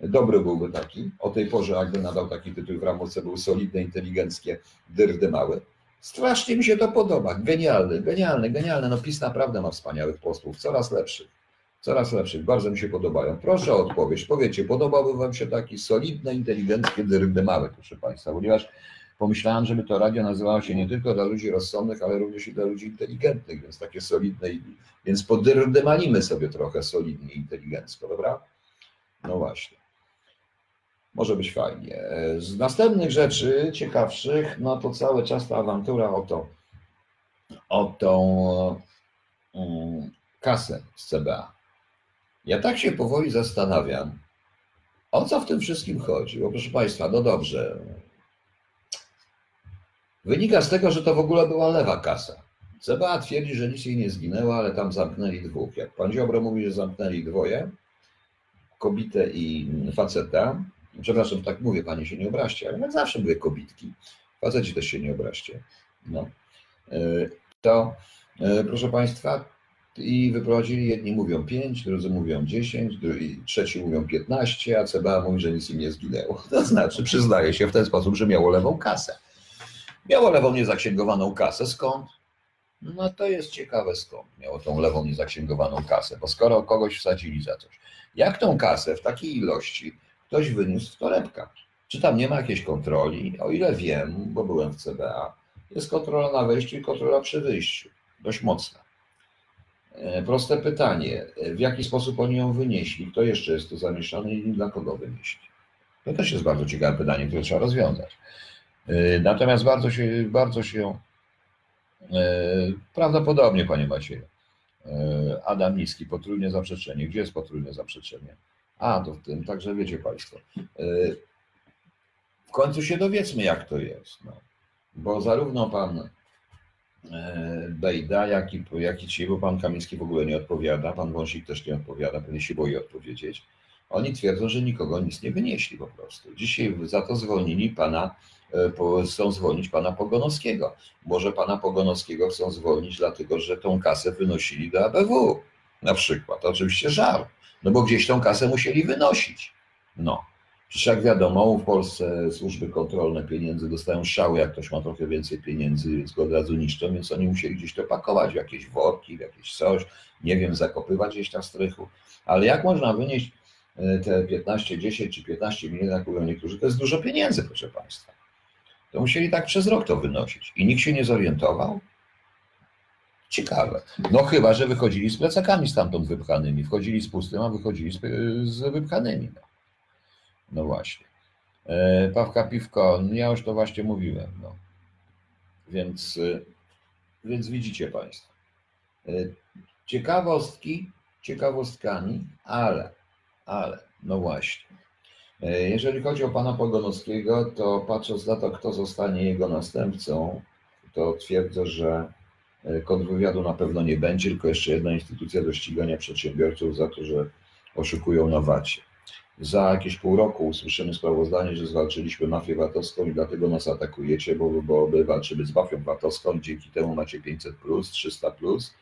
S1: Dobry byłby taki, o tej porze jakby nadał taki tytuł w ramówce, był solidne, inteligenckie dyrdy małe. Strasznie mi się to podoba, genialny, genialny, genialny. No PiS naprawdę ma wspaniałych posłów, coraz lepszych, coraz lepszych, bardzo mi się podobają. Proszę o odpowiedź, powiecie, podobałby wam się taki solidne, inteligenckie dyrdy małe, proszę państwa, ponieważ pomyślałem, żeby to radio nazywało się nie tylko dla ludzi rozsądnych, ale również i dla ludzi inteligentnych, więc takie solidne, więc podyrdymalimy sobie trochę solidnie, inteligencko, dobra? No właśnie. Może być fajnie. Z następnych rzeczy ciekawszych, no to cały czas ta awantura o to, o tą um, kasę z CBA. Ja tak się powoli zastanawiam, o co w tym wszystkim chodzi. Bo proszę Państwa, no dobrze. Wynika z tego, że to w ogóle była lewa kasa. CBA twierdzi, że nic jej nie zginęło, ale tam zamknęli dwóch. Jak pan Ziobro mówi, że zamknęli dwoje, kobietę i faceta, przepraszam, tak mówię, panie się nie obraźcie, ale jak zawsze mówię kobitki, faceci też się nie obraźcie, no. Y, to y, proszę państwa, i wyprowadzili, jedni mówią 5, drudzy mówią 10, drugi, trzeci mówią 15, a CBA mówi, że nic im nie zginęło. [LAUGHS] To znaczy, przyznaje się w ten sposób, że miało lewą kasę. Miało lewą niezaksięgowaną kasę. Skąd? No to jest ciekawe skąd miało tą lewą niezaksięgowaną kasę, bo skoro kogoś wsadzili za coś, jak tą kasę w takiej ilości ktoś wyniósł w torebkach? Czy tam nie ma jakiejś kontroli? O ile wiem, bo byłem w CBA, jest kontrola na wejściu i kontrola przy wyjściu. Dość mocna. E, Proste pytanie, e, w jaki sposób oni ją wynieśli? Kto jeszcze jest tu zamieszany i dla kogo wynieśli? To też jest bardzo ciekawe pytanie, które trzeba rozwiązać. E, Natomiast bardzo się, bardzo się prawdopodobnie, panie Macieju, Adam Niski, potrójne zaprzeczenie. Gdzie jest potrójne zaprzeczenie? A, to w tym, także wiecie Państwo. W końcu się dowiedzmy, jak to jest. No. Bo zarówno pan Bejda, jak i, jak i dzisiaj, bo pan Kamiński w ogóle nie odpowiada, pan Wąsik też nie odpowiada, pewnie się boi odpowiedzieć. Oni twierdzą, że nikogo nic nie wynieśli po prostu. Dzisiaj za to zwolnili pana, e, chcą zwolnić pana Pogonowskiego. Może pana Pogonowskiego chcą zwolnić, dlatego że tą kasę wynosili do ABW na przykład. Oczywiście żart, no bo gdzieś tą kasę musieli wynosić. No. Przecież jak wiadomo, w Polsce służby kontrolne pieniędzy dostają szały, jak ktoś ma trochę więcej pieniędzy, więc go od razu niszczą, więc oni musieli gdzieś to pakować w jakieś worki, w jakieś coś, nie wiem, zakopywać gdzieś tam strychu. Ale jak można wynieść e, te 15, 10 czy 15 milionów, jak mówią niektórzy, to jest dużo pieniędzy, proszę Państwa. To musieli tak przez rok to wynosić i nikt się nie zorientował. Ciekawe. No chyba, że wychodzili z plecakami stamtąd wypchanymi. Wchodzili z pustym, a wychodzili z, z wypchanymi. No, no właśnie. E, Pawka Piwko, no ja już to właśnie mówiłem. No. Więc, e, więc widzicie Państwo. E, ciekawostki ciekawostkami, ale, ale, no właśnie. Jeżeli chodzi o pana Pogonowskiego, to patrząc na to, kto zostanie jego następcą, to twierdzę, że kontrwywiadu na pewno nie będzie, tylko jeszcze jedna instytucja do ścigania przedsiębiorców za to, że oszukują na VAT-ie. Za jakieś pół roku usłyszymy sprawozdanie, że zwalczyliśmy mafię VAT-owską i dlatego nas atakujecie, bo, bo my walczymy z mafią VAT-owską dzięki temu macie 500, plus, 300, plus,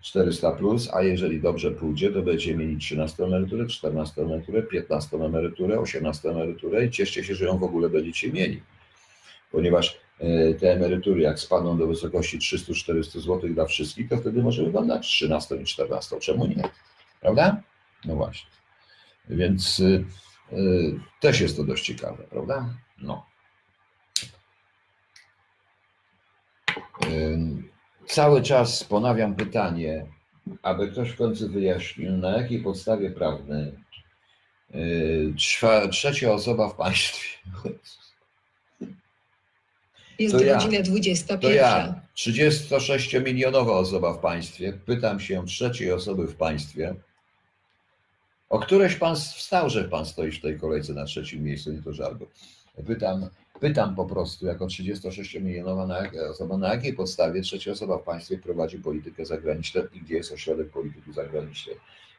S1: 400, plus, a jeżeli dobrze pójdzie, to będziecie mieli 13 emeryturę, 14 emeryturę, 15 emeryturę, 18 emeryturę i cieszcie się, że ją w ogóle będziecie mieli. Ponieważ e, te emerytury, jak spadną do wysokości 300-400 zł dla wszystkich, to wtedy może wyglądać 13 i 14. Czemu nie? Prawda? No właśnie. Więc y, y, też jest to dość ciekawe, prawda? No. Ym, Cały czas ponawiam pytanie, aby ktoś w końcu wyjaśnił, na jakiej podstawie prawnej y, trwa, trzecia osoba w państwie,
S2: Jest
S1: To ja.
S2: godzina 21.
S1: to ja, 36-milionowa osoba w państwie, pytam się trzeciej osoby w państwie, o któreś pan wstał, że pan stoi w tej kolejce na trzecim miejscu, nie to żartu. Pytam, pytam po prostu, jako 36-milionowa na jak- osoba, na jakiej podstawie trzecia osoba w państwie prowadzi politykę zagraniczną i gdzie jest ośrodek polityki zagranicznej.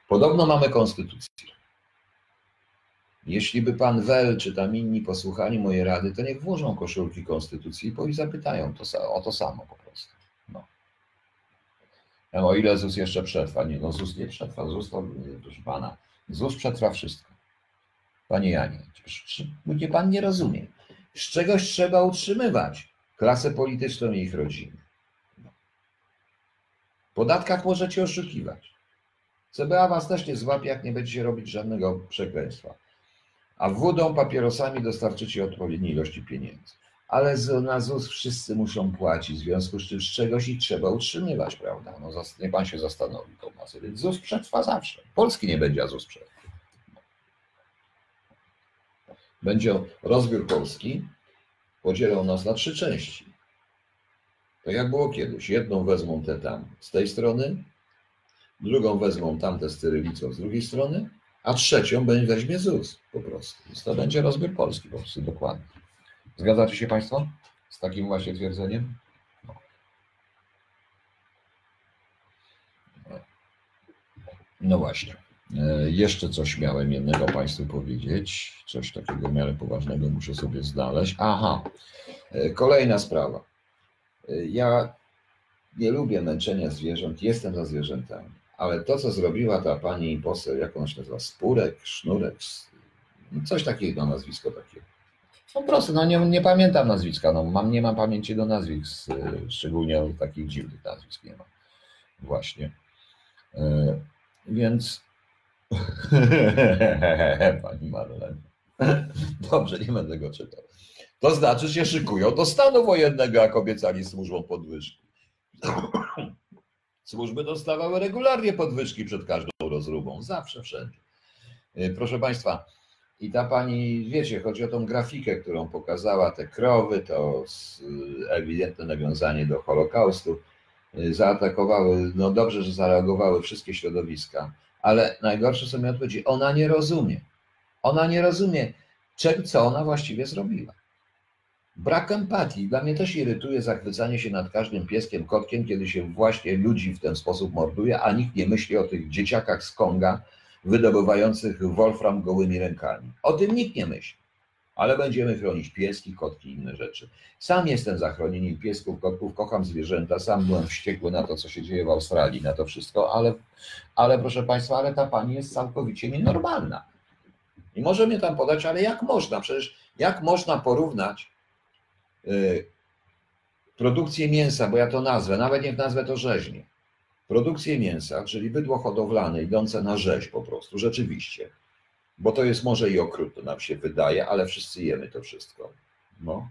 S1: Podobno mamy konstytucję. Jeśli by pan Wel czy tam inni posłuchali mojej rady, to niech włożą koszulki konstytucji i zapytają to, o to samo po prostu. No. No, o ile ZUS jeszcze przetrwa? Nie, no ZUS nie przetrwa. ZUS to, proszę pana, ZUS przetrwa wszystko. Panie Janie, czy pan nie rozumie. Z czegoś trzeba utrzymywać klasę polityczną i ich rodziny. W podatkach możecie oszukiwać. CBA was też nie złapie, jak nie będziecie robić żadnego przekleństwa. A wódą, papierosami dostarczycie odpowiedniej ilości pieniędzy. Ale na ZUS wszyscy muszą płacić, w związku z czym z czegoś ich trzeba utrzymywać, prawda? No, niech pan się zastanowi tą masę. Więc ZUS przetrwa zawsze. Polski nie będzie, a ZUS przetrwa. Będzie rozbiór Polski, podzielą nas na trzy części. To jak było kiedyś. Jedną wezmą te tam z tej strony, drugą wezmą tamte z Cyrylicą z drugiej strony, a trzecią weźmie ZUS po prostu. Więc to będzie rozbiór Polski po prostu dokładnie. Zgadzacie się Państwo z takim właśnie twierdzeniem? No. No właśnie. E, Jeszcze coś miałem jednego Państwu powiedzieć. Coś takiego w miarę poważnego muszę sobie znaleźć. Aha, E, kolejna sprawa. E, Ja nie lubię męczenia zwierząt, jestem za zwierzętami, ale to, co zrobiła ta pani poseł, jak ona się nazywa, Spurek, Sznurek, s- coś takiego, nazwisko takie. Po prostu, no nie, nie pamiętam nazwiska, no mam, nie mam pamięci do nazwisk, e, szczególnie takich dziwnych nazwisk nie mam. Właśnie. E, Więc [LAUGHS] Pani Marlen. Dobrze, nie będę go czytał. To znaczy się szykują do stanu wojennego, jak obiecali służbom podwyżki. [COUGHS] Służby dostawały regularnie podwyżki przed każdą rozróbą. Zawsze, wszędzie. Y, Proszę Państwa, i ta pani, wiecie, chodzi o tą grafikę, którą pokazała, te krowy, to ewidentne nawiązanie do Holokaustu. Y, Zaatakowały, no dobrze, że zareagowały wszystkie środowiska ale najgorsze są mi odpowiedzi. Ona nie rozumie. Ona nie rozumie, czego, co ona właściwie zrobiła. Brak empatii. Dla mnie też irytuje zachwycanie się nad każdym pieskiem, kotkiem, kiedy się właśnie ludzi w ten sposób morduje, a nikt nie myśli o tych dzieciakach z Konga wydobywających wolfram gołymi rękami. O tym nikt nie myśli. Ale będziemy chronić pieski, kotki i inne rzeczy. Sam jestem za chronieniem piesków, kotków, kocham zwierzęta, sam byłem wściekły na to, co się dzieje w Australii, na to wszystko, ale, ale proszę Państwa, ale ta pani jest całkowicie nienormalna. I może mnie tam podać, ale jak można? Przecież jak można porównać y, produkcję mięsa, bo ja to nazwę, nawet niech nazwę to rzeźnie. Produkcję mięsa, czyli bydło hodowlane idące na rzeź po prostu, rzeczywiście. Bo to jest może i okrutne, nam się wydaje, ale wszyscy jemy to wszystko. No.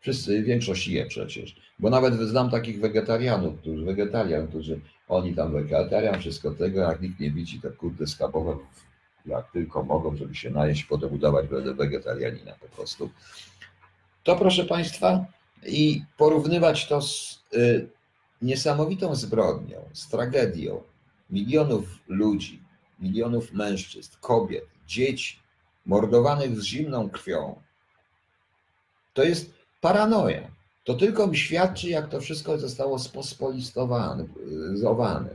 S1: Wszyscy, większość je przecież. Bo nawet znam takich wegetarianów, którzy, wegetarian, którzy, oni tam wegetarian, wszystko tego, jak nikt nie widzi, to kurde skabowe, jak tylko mogą, żeby się najeść, potem udawać wegetarianina po prostu. To proszę Państwa, i porównywać to z y, niesamowitą zbrodnią, z tragedią milionów ludzi, milionów mężczyzn, kobiet, dzieci, mordowanych z zimną krwią, to jest paranoja. To tylko mi świadczy, jak to wszystko zostało spospolistowane.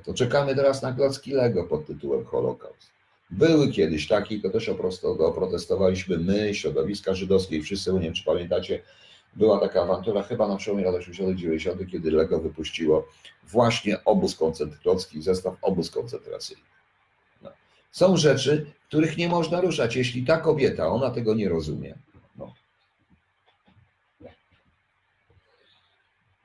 S1: To czekamy teraz na klocki Lego pod tytułem Holokaust. Były kiedyś takie, to też oprotestowaliśmy my, środowiska żydowskie i wszyscy, nie wiem czy pamiętacie, była taka awantura chyba na przełomie lat 80 90 kiedy Lego wypuściło właśnie obóz koncentracyjny, zestaw obóz koncentracyjny. No. Są rzeczy, których nie można ruszać. Jeśli ta kobieta, ona tego nie rozumie, no.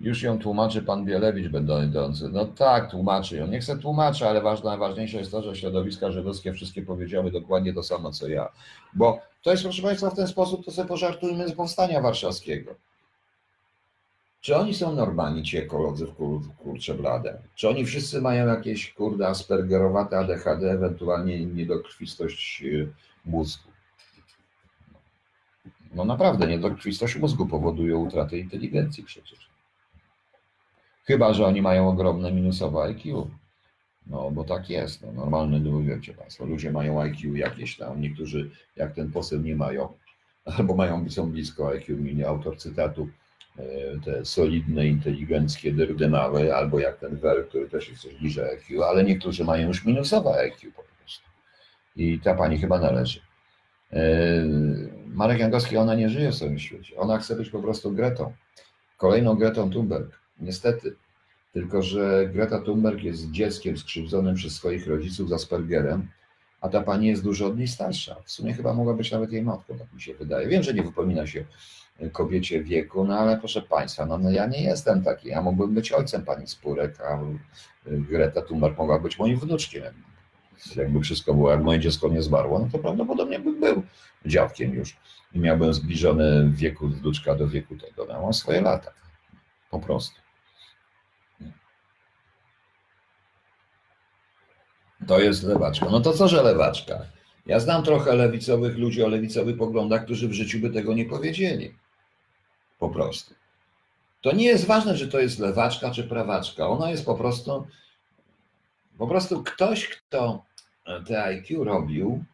S1: Już ją tłumaczy pan Bielewicz będący. No tak, tłumaczy ją. Nie chcę tłumaczyć, ale ważne, najważniejsze jest to, że środowiska żydowskie wszystkie powiedziały dokładnie to samo, co ja. Bo to jest, proszę Państwa, w ten sposób, to sobie pożartujmy z powstania warszawskiego. Czy oni są normalni, ci ekolodzy w kur, kurcze blade? Czy oni wszyscy mają jakieś, kurde, aspergerowate ADHD, ewentualnie niedokrwistość y, mózgu? No naprawdę, niedokrwistość mózgu powoduje utratę inteligencji przecież. Chyba, że oni mają ogromne minusowe IQ. No, bo tak jest. No, normalny, no, wiecie Państwo, ludzie mają IQ jakieś tam, niektórzy jak ten poseł nie mają, [LAUGHS] albo mają, są blisko IQ, minie autor cytatu, e, te solidne, inteligenckie dyrdymały, albo jak ten Wer, który też jest coś bliżej IQ, ale niektórzy mają już minusowe IQ po prostu. I ta pani chyba należy. E, Marek Jankowski, ona nie żyje w swoim świecie. Ona chce być po prostu Gretą. Kolejną Gretą Thunberg. Niestety, tylko, że Greta Thunberg jest dzieckiem skrzywdzonym przez swoich rodziców z Aspergerem, a ta pani jest dużo od niej starsza. W sumie chyba mogła być nawet jej matką, tak mi się wydaje. Wiem, że nie wypomina się kobiecie wieku, no ale proszę Państwa, no, no ja nie jestem taki. Ja mógłbym być ojcem pani Spurek, a Greta Thunberg mogła być moim wnuczkiem. Jakby wszystko było, jak moje dziecko nie zmarło, no to prawdopodobnie bym był dziadkiem już i miałbym zbliżony wieku wnuczka do wieku tego. Ja mam swoje lata. Po prostu. To jest lewaczka. No to co, że lewaczka? Ja znam trochę lewicowych ludzi o lewicowych poglądach, którzy w życiu by tego nie powiedzieli. Po prostu. To nie jest ważne, czy to jest lewaczka czy prawaczka. Ona jest po prostu, po prostu ktoś, kto te IQ robił,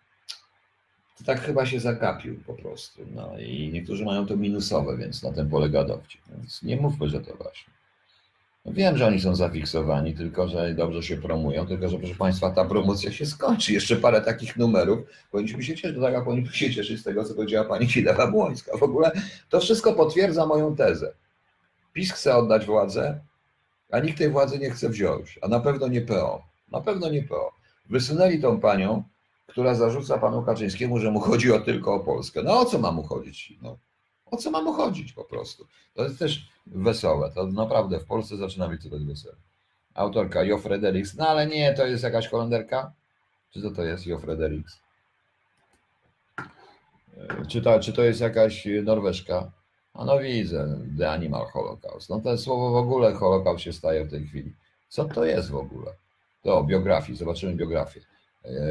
S1: to tak chyba się zagapił po prostu. No i niektórzy mają to minusowe, więc na tym polega dowcip. Więc nie mówmy, że to właśnie. Wiem, że oni są zafiksowani, tylko że dobrze się promują, tylko że proszę Państwa, ta promocja się skończy. Jeszcze parę takich numerów. Powinniśmy się cieszyć, tak powinniśmy się cieszyć z tego, co powiedziała pani Kilewa Błońska. W ogóle to wszystko potwierdza moją tezę. PiS chce oddać władzę, a nikt tej władzy nie chce wziąć, a na pewno nie PO. Na pewno nie PO. Wysunęli tą panią, która zarzuca panu Kaczyńskiemu, że mu chodzi o tylko o Polskę. No o co ma mu chodzić? No, o co ma mu chodzić po prostu? To jest też wesołe. To naprawdę w Polsce zaczyna być coraz wesołe. Autorka Jo Fredericks. No ale nie, to jest jakaś Holenderka? Czy to to jest Jo Fredericks? E, czy to, czy to jest jakaś Norweszka? A no widzę, The Animal Holocaust. No to słowo w ogóle Holocaust się staje w tej chwili. Co to jest w ogóle? To biografii, zobaczymy biografię.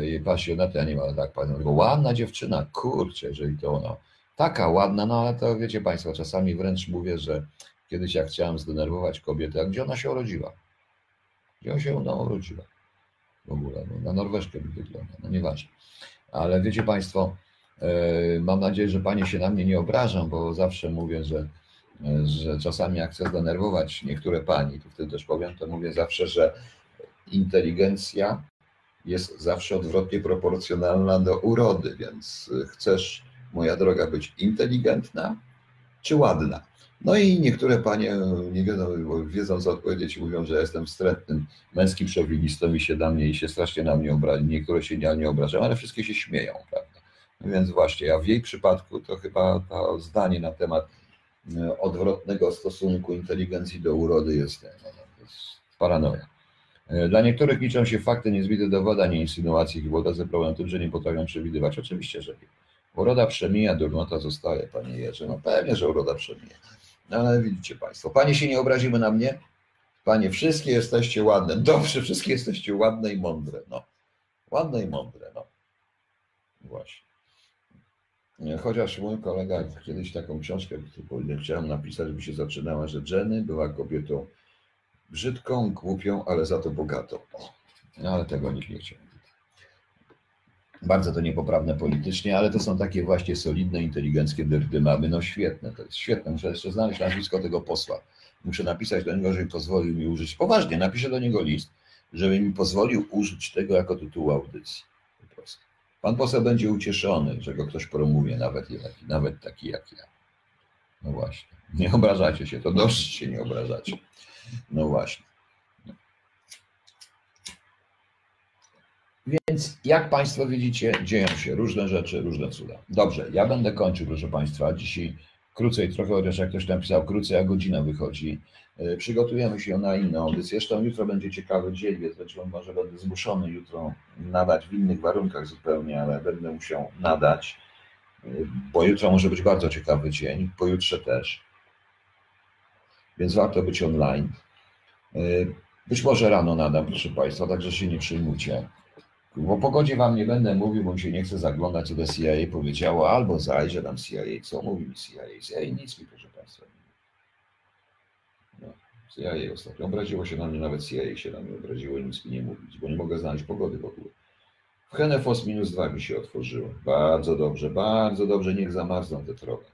S1: Jej pasjonaty animal, tak powiem. Ładna dziewczyna, kurczę, jeżeli to ona. Taka ładna, no ale to wiecie Państwo, czasami wręcz mówię, że kiedyś jak chciałem zdenerwować kobietę, a gdzie ona się urodziła? Gdzie ona się ona urodziła? W ogóle, no, na Norweszkę mi wygląda, no nieważne. Ale wiecie Państwo, yy, mam nadzieję, że Panie się na mnie nie obrażą, bo zawsze mówię, że, yy, że czasami jak chcę zdenerwować niektóre Pani, to wtedy też powiem, to mówię zawsze, że inteligencja jest zawsze odwrotnie proporcjonalna do urody, więc chcesz moja droga, być inteligentna czy ładna? No i niektóre panie nie wiedzą, wiedzą co odpowiedzieć i mówią, że jestem wstrętnym męskim szowinistą i się na mnie i się strasznie na mnie obrazi. Niektóre się nie, nie obrażają, ale wszystkie się śmieją, prawda? No więc właśnie, a w jej przypadku to chyba to zdanie na temat e, odwrotnego stosunku inteligencji do urody jest, no, no, jest paranoja. E, Dla niektórych liczą się fakty, niezbite dowody, a nie insynuacje. Hipotezy problem tym, że nie potrafią przewidywać. Oczywiście, że nie. Uroda przemija, durnota zostaje, panie Jerzy. No pewnie, że uroda przemija. No ale widzicie państwo, panie się nie obraziły na mnie? Panie, wszystkie jesteście ładne. Dobrze, wszystkie jesteście ładne i mądre. No. Ładne i mądre, no. Właśnie. Nie, Chociaż mój kolega kiedyś taką książkę chciałem napisać, żeby się zaczynała, że Jenny była kobietą brzydką, głupią, ale za to bogatą. No ale tego nikt nie chciał. Bardzo to niepoprawne politycznie, ale to są takie właśnie solidne, inteligenckie dyrdy mamy. No świetne, to jest świetne. Muszę jeszcze znaleźć nazwisko tego posła. Muszę napisać do niego, żeby pozwolił mi użyć. Poważnie, napiszę do niego list, żeby mi pozwolił użyć tego jako tytułu audycji. Po prostu. Pan poseł będzie ucieszony, że go ktoś promuje, nawet, nawet taki jak ja. No właśnie. Nie obrażacie się, to dobrze się nie obrażacie. No właśnie. Więc jak Państwo widzicie, dzieją się różne rzeczy, różne cuda. Dobrze, ja będę kończył, proszę Państwa. Dzisiaj krócej trochę, chociaż jak ktoś tam pisał krócej, a godzina wychodzi. Yy, Przygotujemy się na inną audycję. Zresztą jutro będzie ciekawy dzień, więc może będę zmuszony jutro nadać w innych warunkach zupełnie, ale będę musiał nadać, yy, bo jutro może być bardzo ciekawy dzień, pojutrze też. Więc warto być online. Yy, Być może rano nadam, proszę Państwa, także się nie przejmujcie. O pogodzie Wam nie będę mówił, bo mi się nie chce zaglądać, co do CIA powiedziało, albo zajrzę tam CIA, co mówi mi CIA. CIA nic mi, proszę Państwa. No, CIA ostatnio obraziło się na mnie, nawet CIA się na mnie obraziło nic mi nie mówić, bo nie mogę znaleźć pogody w ogóle. W Henefos minus dwa mi się otworzyło. Bardzo dobrze, bardzo dobrze, niech zamarzną te trochę.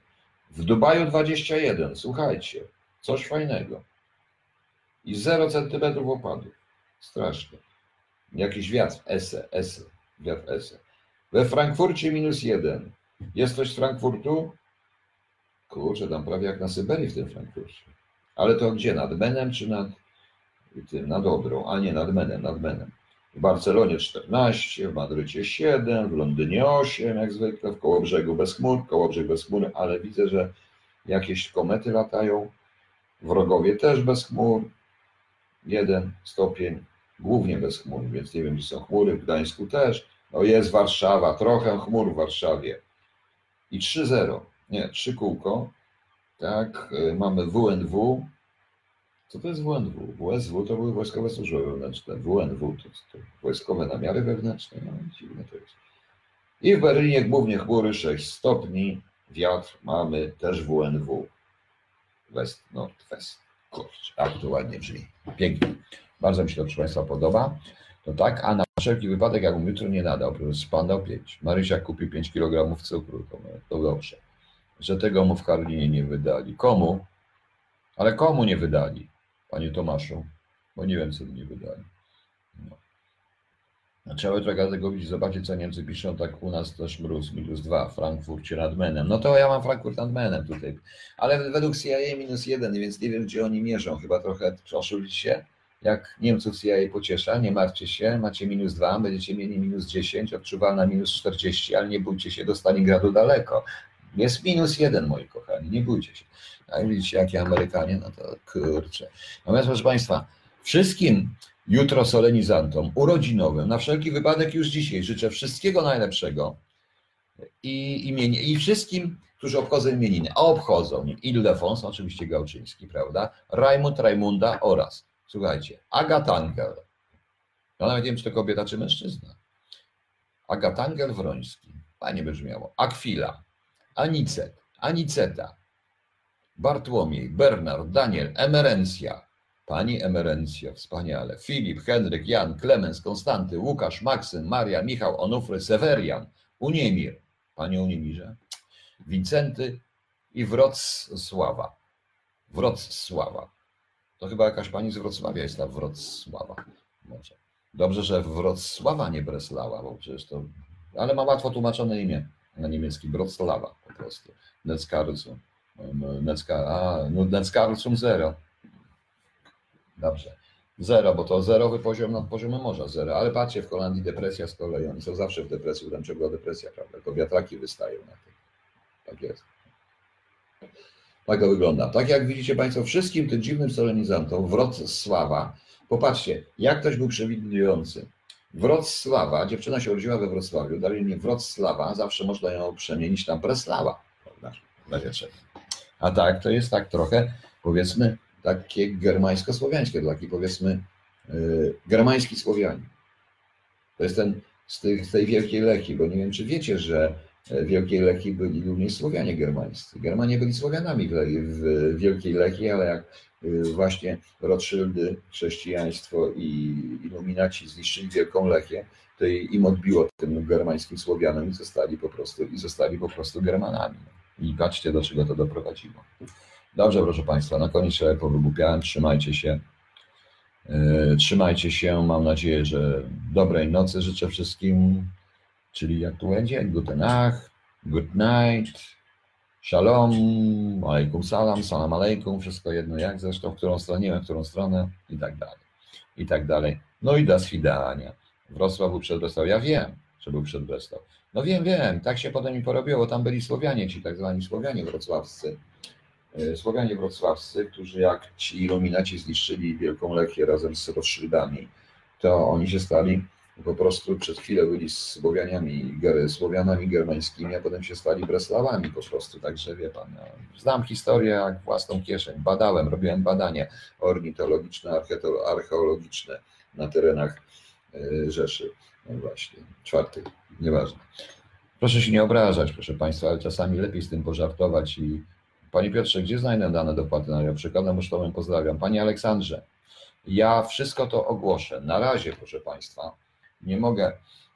S1: W Dubaju 21, słuchajcie, coś fajnego. I 0 centymetrów opadów. Strasznie. Jakiś wiatr, ese, ese, wiatr ese. We Frankfurcie minus jeden. Jest ktoś z Frankfurtu? Kurczę, tam prawie jak na Syberii w tym Frankfurcie. Ale to gdzie? Nad Menem czy nad tym, nad Odrą? A nie, nad Menem, nad Menem. W Barcelonie 14, w Madrycie 7, w Londynie 8, jak zwykle, w Kołobrzegu bez chmur, Kołobrzeg bez chmur, ale widzę, że jakieś komety latają. W Rogowie też bez chmur. Jeden stopień, głównie bez chmur, więc nie wiem, gdzie są chmury. W Gdańsku też. No jest Warszawa, trochę chmur w Warszawie. I 3-0, nie, 3 kółko. Tak, y, mamy WNW. Co to jest WNW? WSW to były wojskowe służby wewnętrzne. WNW to, to wojskowe namiary wewnętrzne. No, dziwne to jest. I w Berlinie głównie chmury 6 stopni. Wiatr mamy też WNW. West, Nordwest. Kurczę, to ładnie brzmi. Pięknie. Bardzo mi się to, proszę Państwa, podoba. To tak, a na wszelki wypadek, jakbym jutro nie nadał, Pan dał 5. Marysia kupi 5 kg cukru, to, to dobrze. Że tego mu w Karlinie nie wydali. Komu? Ale komu nie wydali? Panie Tomaszu, bo nie wiem, co mi nie wydali. No. Trzeba trochę tego widzieć, zobaczyć, co Niemcy piszą, tak u nas też mróz, minus 2, w Frankfurcie nad Menem. No to ja mam Frankfurt nad Menem tutaj. Ale według CIA minus 1, więc nie wiem, gdzie oni mierzą. Chyba trochę oszulić się. Jak Niemców CIA pociesza, nie martwcie się, macie minus 2, będziecie mieli minus 10, odczuwalna minus 40, ale nie bójcie się, do Stalingradu daleko. Jest minus 1, moi kochani, nie bójcie się. Jak widzicie, jakie Amerykanie, no to kurczę. Natomiast, proszę Państwa, wszystkim jutro solenizantom urodzinowym, na wszelki wypadek już dzisiaj życzę wszystkiego najlepszego i, imienie, i wszystkim, którzy obchodzą imieniny, a obchodzą Ildefons, oczywiście Gałczyński, prawda, Rajmund, Rajmunda oraz, słuchajcie, Agatangel, ja nawet nie wiem, czy to kobieta, czy mężczyzna, Agatangel Wroński, fajnie brzmiało, Akwila, Anicet, Aniceta, Bartłomiej, Bernard, Daniel, Emerencja, Pani Emerencja, wspaniale. Filip, Henryk, Jan, Klemens, Konstanty, Łukasz, Maksym, Maria, Michał, Onufry, Sewerian, Uniemir, Panie Uniemirze, Wincenty i Wrocława. Wrocława. To chyba jakaś pani z Wrocławia jest ta Wrocława. Może. Dobrze, że Wrocława nie Breslała, bo przecież to... Ale ma łatwo tłumaczone imię na niemiecki. Wrocława po prostu. Netzkarlsum. Netzka, a, no Netzkarlsum zero. Dobrze. Zero, bo to zerowy poziom nad poziomem morza, zero. Ale patrzcie, w Holandii depresja z kolei, oni są zawsze w depresji, tam czego depresja, prawda? To wiatraki wystają na tym. Tak jest. Tak to wygląda. Tak jak widzicie Państwo, wszystkim tym dziwnym solenizantom Wrocława Popatrzcie, jak ktoś był przewidujący. Wrocława, dziewczyna się urodziła we Wrocławiu, dali mnie Wrocława, zawsze można ją przemienić na czego. A tak, to jest tak trochę, powiedzmy, takie germańsko-słowiańskie, taki powiedzmy yy, germański Słowianin. To jest ten z, tych, z tej Wielkiej Lechii, bo nie wiem, czy wiecie, że Wielkiej Lechii byli również Słowianie germańscy. Germanie byli Słowianami w, Wielkiej Lechii, ale jak y, właśnie Rothschildy, chrześcijaństwo i iluminaci zniszczyli Wielką Lechię, to im odbiło tym germańskim Słowianom i zostali po prostu, i zostali po prostu Germanami. I patrzcie, do czego to doprowadziło. Dobrze, proszę Państwa, na koniec się powygłupiałem, trzymajcie się. Yy, Trzymajcie się, mam nadzieję, że dobrej nocy życzę wszystkim, czyli jak tu będzie, guten Nacht, good night, shalom, alaikum salam, salam alaikum, wszystko jedno jak zresztą, w którą stronę, w którą stronę i tak dalej, i tak dalej. No i do swidania. Wrocław był przed Breslau, ja wiem, że był przed Breslau. No wiem, wiem, tak się potem mi porobiło, tam byli Słowianie, ci tak zwani Słowianie wrocławscy, E, Słowianie wrocławscy, którzy jak ci iluminaci zniszczyli Wielką Lechię razem z Rothschildami, to oni się stali po prostu przez chwilę byli Słowianiami, Słowianami germańskimi, a potem się stali Breslawami po prostu. Także wie pan, ja znam historię jak własną kieszeń, badałem, robiłem badania ornitologiczne, archeologiczne na terenach e, Rzeszy. No właśnie, czwartych, nieważne. Proszę się nie obrażać, proszę Państwa, ale czasami lepiej z tym pożartować i Panie Piotrze, gdzie znajdę dane dopłaty na ja przekładam pocztowym, pozdrawiam. Panie Aleksandrze, ja wszystko to ogłoszę. Na razie, proszę Państwa, nie mogę,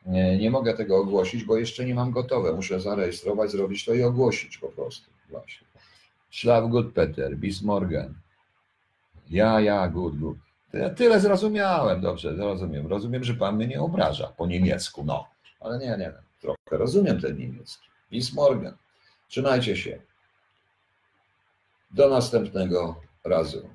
S1: nie, nie mogę tego ogłosić, bo jeszcze nie mam gotowe. Muszę zarejestrować, zrobić to i ogłosić po prostu. Właśnie. Szlaf good Peter, bis morgen. Ja, ja, good. To ja tyle zrozumiałem, dobrze, zrozumiem. Rozumiem, że Pan mnie nie obraża po niemiecku, no. Ale nie, nie, trochę rozumiem ten niemiecki. Bis morgen. Trzymajcie się. Do następnego razu.